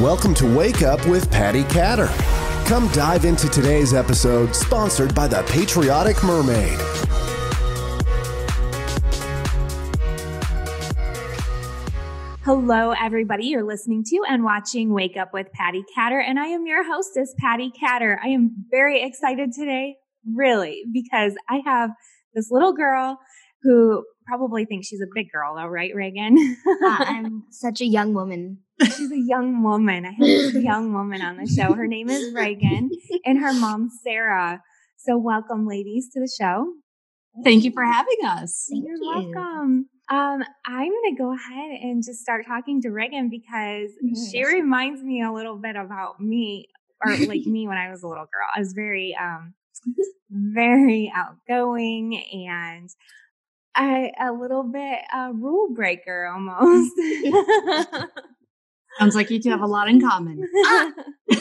Welcome to Wake Up with Patty Catter. Come dive into today's episode, sponsored by the Patriotic Mermaid. Hello, everybody. You're listening to and watching Wake Up with Patty Catter, and I am your hostess, Patty Catter. I am very excited today, really, because I have this little girl who probably thinks she's a big girl, though, right, Reagan? uh, I'm such a young woman. She's a young woman. I have this young woman on the show. Her name is Reagan, and her mom, Sarah. So, welcome, ladies, to the show. Thank you for having us. Thank You're you. welcome. Um, I'm going to go ahead and just start talking to Reagan because she reminds me a little bit about me, or like me when I was a little girl. I was very, um, very outgoing and I a little bit a rule breaker almost. Sounds like you two have a lot in common. Ah!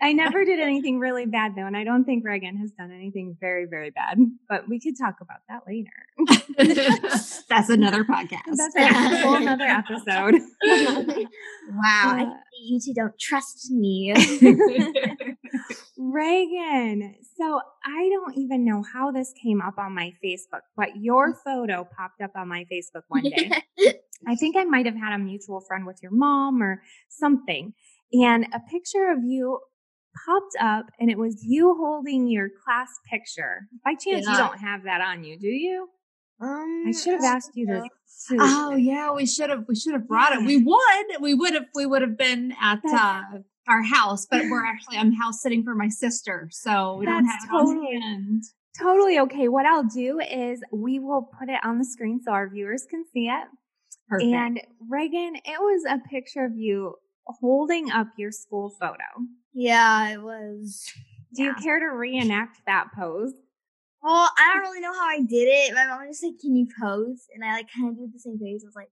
I never did anything really bad though, and I don't think Reagan has done anything very, very bad. But we could talk about that later. That's another podcast. That's a whole another episode. Wow. Uh, you two don't trust me. Reagan. So I don't even know how this came up on my Facebook, but your photo popped up on my Facebook one day. I think I might have had a mutual friend with your mom or something. And a picture of you popped up and it was you holding your class picture. By chance, you don't have that on you, do you? Um, I should have asked you to. oh yeah, we should have we should have brought it. We would. We would have we would have been at uh, our house, but we're actually I'm house sitting for my sister, so we don't That's have it on totally-. Totally okay. What I'll do is we will put it on the screen so our viewers can see it. Perfect. And Reagan, it was a picture of you holding up your school photo. yeah, it was. Do you care to reenact that pose? Well, I don't really know how I did it. My mom just like, "Can you pose?" And I like kind of did the same face. I was like,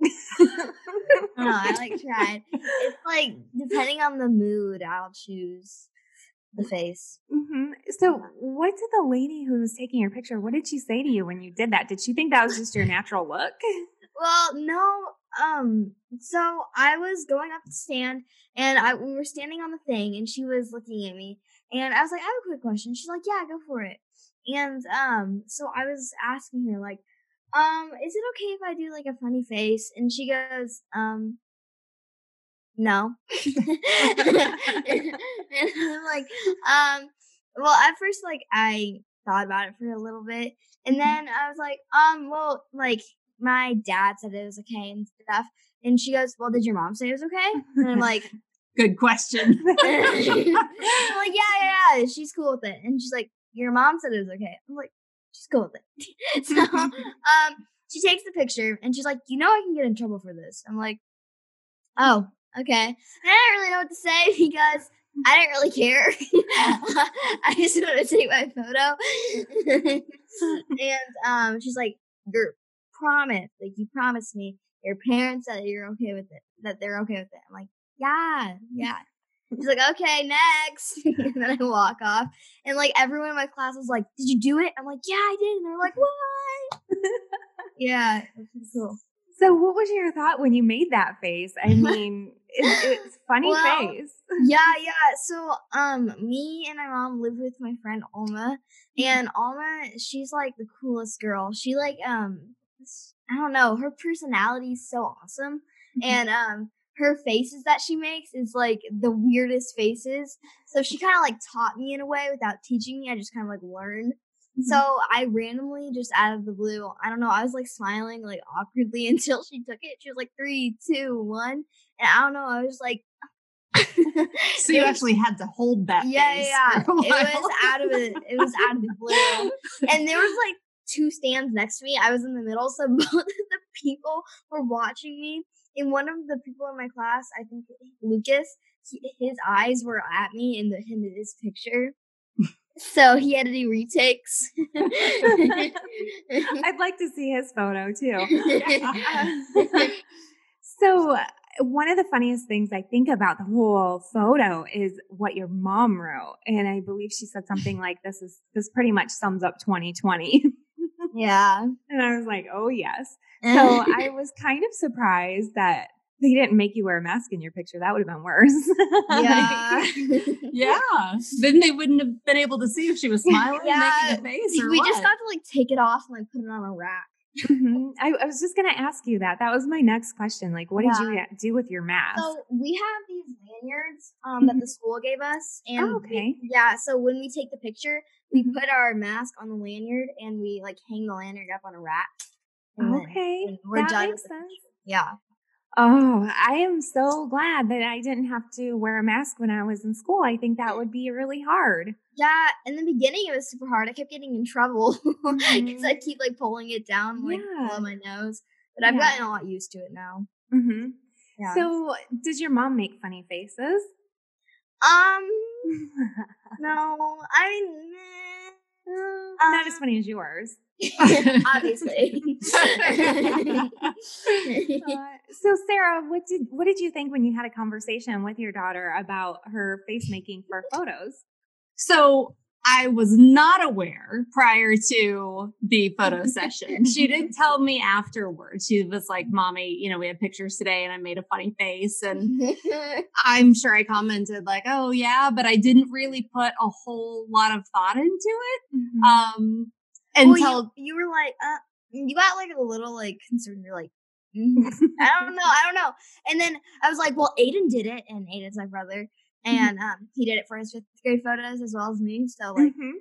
"No, I like tried." It's like depending on the mood, I'll choose the face. hmm So, what did the lady who was taking your picture? What did she say to you when you did that? Did she think that was just your natural look? Well, no. Um. So I was going up the stand, and I we were standing on the thing, and she was looking at me, and I was like, "I have a quick question." She's like, "Yeah, go for it." And um, so I was asking her like, um, is it okay if I do like a funny face? And she goes, um, no. and I'm like, um, well, at first, like, I thought about it for a little bit. And then I was like, um, well, like, my dad said it was okay and stuff. And she goes, well, did your mom say it was okay? And I'm like, Good question. Yeah, she's cool with it. And she's like, your mom said it was okay. I'm like, she's cool with it. so, um, she takes the picture and she's like, you know, I can get in trouble for this. I'm like, oh, okay. And I didn't really know what to say because I didn't really care. I just wanted to take my photo. and um, she's like, your promise, like you promised me, your parents said you're okay with it, that they're okay with it. I'm like, yeah, yeah. She's like, okay, next. and then I walk off. And like everyone in my class was like, Did you do it? I'm like, Yeah, I did. And they're like, What? yeah, cool. so, what was your thought when you made that face? I mean, it, it's funny Well, face. yeah, yeah. So, um, me and my mom live with my friend Alma, and Alma, she's like the coolest girl. She like, um, I don't know, her personality is so awesome, and um, her faces that she makes is like the weirdest faces. So she kind of like taught me in a way without teaching me. I just kind of like learned. Mm-hmm. So I randomly, just out of the blue, I don't know, I was like smiling like awkwardly until she took it. She was like three, two, one, and I don't know, I was like. So you actually had to hold that. yeah, face yeah, for a yeah. It was out of it. It was out of the blue, and there was like two stands next to me. I was in the middle, so both of the people were watching me. And one of the people in my class, I think Lucas, he, his eyes were at me in the in this picture. So he had to do retakes. I'd like to see his photo too. So, one of the funniest things I think about the whole photo is what your mom wrote, and I believe she said something like, "This is this pretty much sums up 2020." yeah. and I was like, "Oh yes." So I was kind of surprised that they didn't make you wear a mask in your picture. That would have been worse. Yeah. Yeah. then they wouldn't have been able to see if she was smiling, Yeah, making a face, or we what. just got to like take it off and like put it on a rack. Mhm. I, I was just going to ask you that. That was my next question. Like, what did you do with your mask? So we have these lanyards um, that the school gave us, and Oh, we- okay. yeah. So when we take the picture, we Mhm. put our mask on the lanyard and we like hang the lanyard up on a rack. okay. we're that done makes sense. picture- Yeah. Oh, I am so glad that I didn't have to wear a mask when I was in school. I think that would be really hard. Yeah, in the beginning it was super hard. I kept getting in trouble because Mhm. I keep like pulling it down like Yeah. below my nose. But I've Yeah. gotten a lot used to it now. Mm-hmm. Yeah. So, does your mom make funny faces? um, no, I mean, meh. Not as Um, funny as yours. obviously. Uh, so, Sarah, what did what did you think when you had a conversation with your daughter about her face making for photos? So I was not aware prior to the photo session. She didn't tell me afterwards. She was like, Mommy, you know, we had pictures today and I made a funny face. And I'm sure I commented, like, oh, yeah, but I didn't really put a whole lot of thought into it. Mm-hmm. Um, well, until you, you were like, uh, you got like a little like concerned. You're like, mm, I don't know, I don't know. And then I was like, well, Aiden did it, and Aiden's my brother, and um, he did it for his fifth grade photos as well as me. So like, Mhm.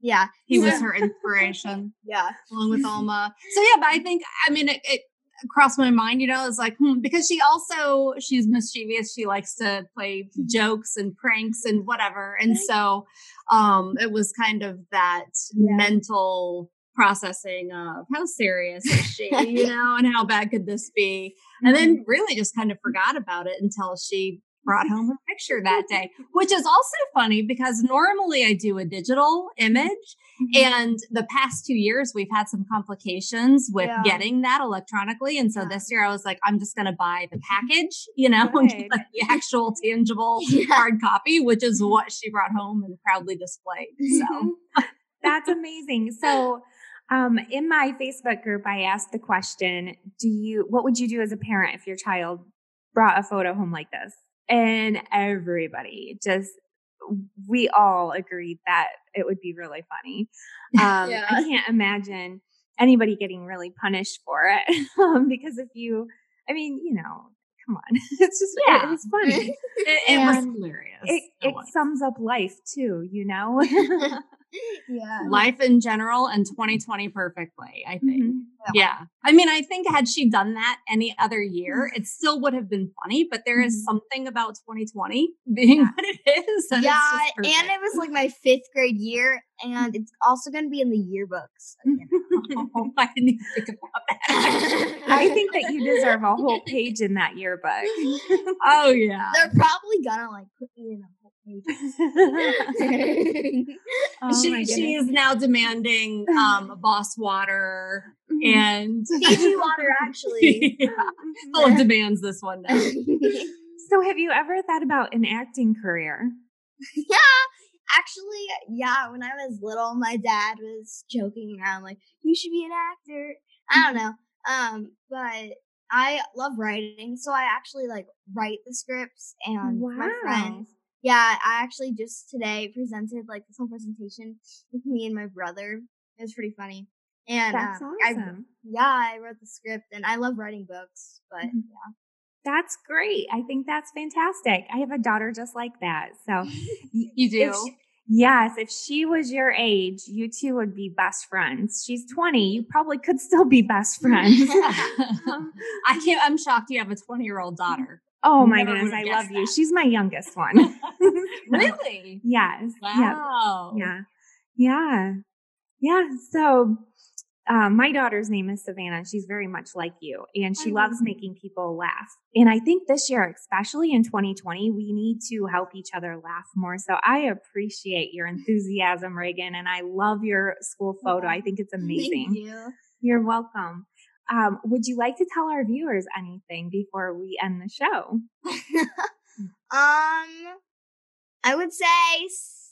yeah, he was her inspiration. yeah, along with Alma. So yeah, but I think I mean it, it crossed my mind, you know, it's like hmm, because she also she's mischievous. She likes to play jokes and pranks and whatever, and so um it was kind of that Yeah. mental processing of how serious is she, you know, and how bad could this be, and Mm-hmm. then really just kind of forgot about it until she brought home her picture that day, which is also funny because normally I do a digital image Mhm. and the past two years, we've had some complications with Yeah. getting that electronically. And so Yeah. this year, I was like, I'm just going to buy the package, you know, get, like the actual tangible Yeah. hard copy, which is what she brought home and proudly displayed. So, Mhm. That's amazing. So, um, in my Facebook group, I asked the question: Do you? What would you do as a parent if your child brought a photo home like this? And everybody just, we all agreed that it would be really funny. Um, Yeah. I can't imagine anybody getting really punished for it um, because if you, I mean, you know, come on, it's just it- Yeah. it's funny. it, it was hilarious. It, It it sums up life too, you know. Yeah. Life in general and 2020 perfectly, I think. Mhm. Yeah. I mean, I think had she done that any other year, it still would have been funny, but there is Mhm. something about 2020 being Yeah. what it is. it's Yeah, and it was like my fifth grade year, and it's also going to be in the yearbooks. Oh, I didn't even think about that. I think that you deserve a whole page in that yearbook. Oh yeah. They're probably gonna like put me in a. Oh she she is now demanding um Voss water Mhm. and Fiji water, actually. yeah, full of demands this one now. So, have you ever thought about an acting career? yeah, actually, yeah. When I was little, my dad was joking around like, "You should be an actor." I don't know, um, but I love writing, so I actually like write the scripts and my friends. Yeah, I actually just today presented like this whole presentation with me and my brother. It was pretty funny. And That's um, I, yeah, I wrote the script, and I love writing books. But Mhm. That's great. I think that's fantastic. I have a daughter just like that. So, You do. if she- yes, if she was your age, you two would be best friends. She's 20. You probably could still be best friends. I can't I'm shocked you have a 20 year old daughter. oh my Never goodness. I love guessed you. She's my youngest one. Really? Yes. Yep. Wow. Yeah. Yeah. Yeah. So um, my daughter's name is Savannah. She's very much like you, and she I loves making people laugh. And I think this year, especially in 2020, we need to help each other laugh more. So I appreciate your enthusiasm, Reagan, and I love your school photo. I think it's amazing. Thank you. You're welcome. Um, would you like to tell our viewers anything before we end the show? Um, I would say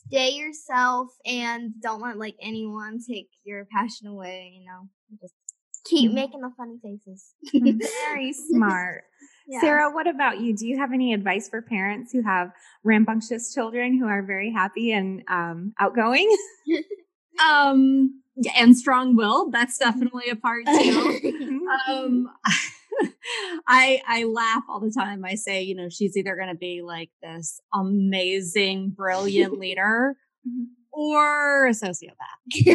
stay yourself and don't let like anyone take your passion away. You know, just Keep making the funny faces. Very smart. Yeah. Sarah, what about you? Do you have any advice for parents who have rambunctious children who are very happy and um, outgoing? Um, and strong-willed. That's definitely a part too. um i i laugh all the time. I say you know she's either going to be like this amazing brilliant leader or a sociopath.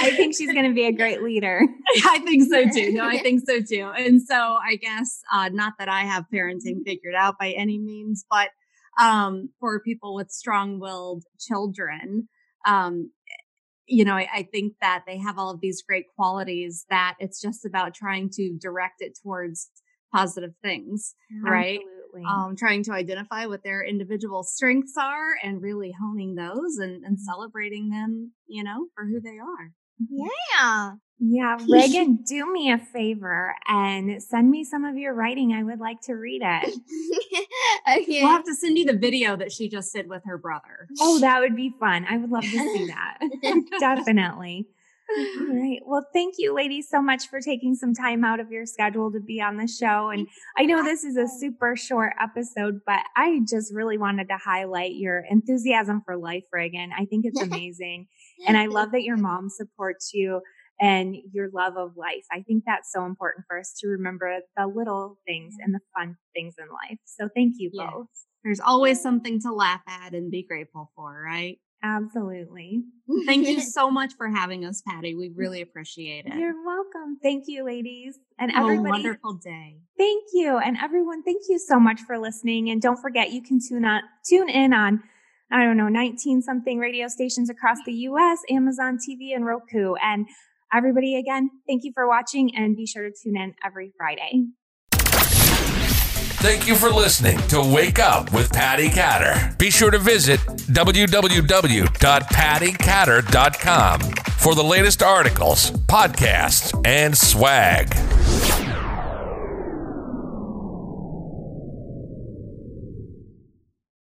I think she's going to be a great leader. i think so too. No i think so too. And so i guess uh not that i have parenting figured out by any means but um for people with strong-willed children um you know, I, I, think that they have all of these great qualities that it's just about trying to direct it towards positive things, right? Absolutely. Um, trying to identify what their individual strengths are and really honing those and, and celebrating them, you know, for who they are. Mm-hmm. yeah. Yeah, Reagan, do me a favor and send me some of your writing. I would like to read it. okay. We'll have to send you the video that she just did with her brother. Oh, that would be fun. I would love to see that. Definitely. All right. Well, thank you, ladies, so much for taking some time out of your schedule to be on the show. And I know this is a super short episode, but I just really wanted to highlight your enthusiasm for life, Reagan. I think it's amazing. And I love that your mom supports you and your love of life. I think that's so important for us to remember the little things and the fun things in life. So thank you Yeah. both. There's always something to laugh at and be grateful for, right? Absolutely. Thank you so much for having us, Patty. We really appreciate it. You're welcome. Thank you, ladies. And Have a everybody. wonderful day. Thank you. And everyone, thank you so much for listening. And don't forget, you can tune on, tune in on, I don't know, 19 something radio stations across the US, Amazon TV and Roku. And everybody, again, thank you for watching and be sure to tune in every Friday. Thank you for listening to Wake Up with Patty Catter. Be sure to visit www.pattycatter.com for the latest articles, podcasts, and swag.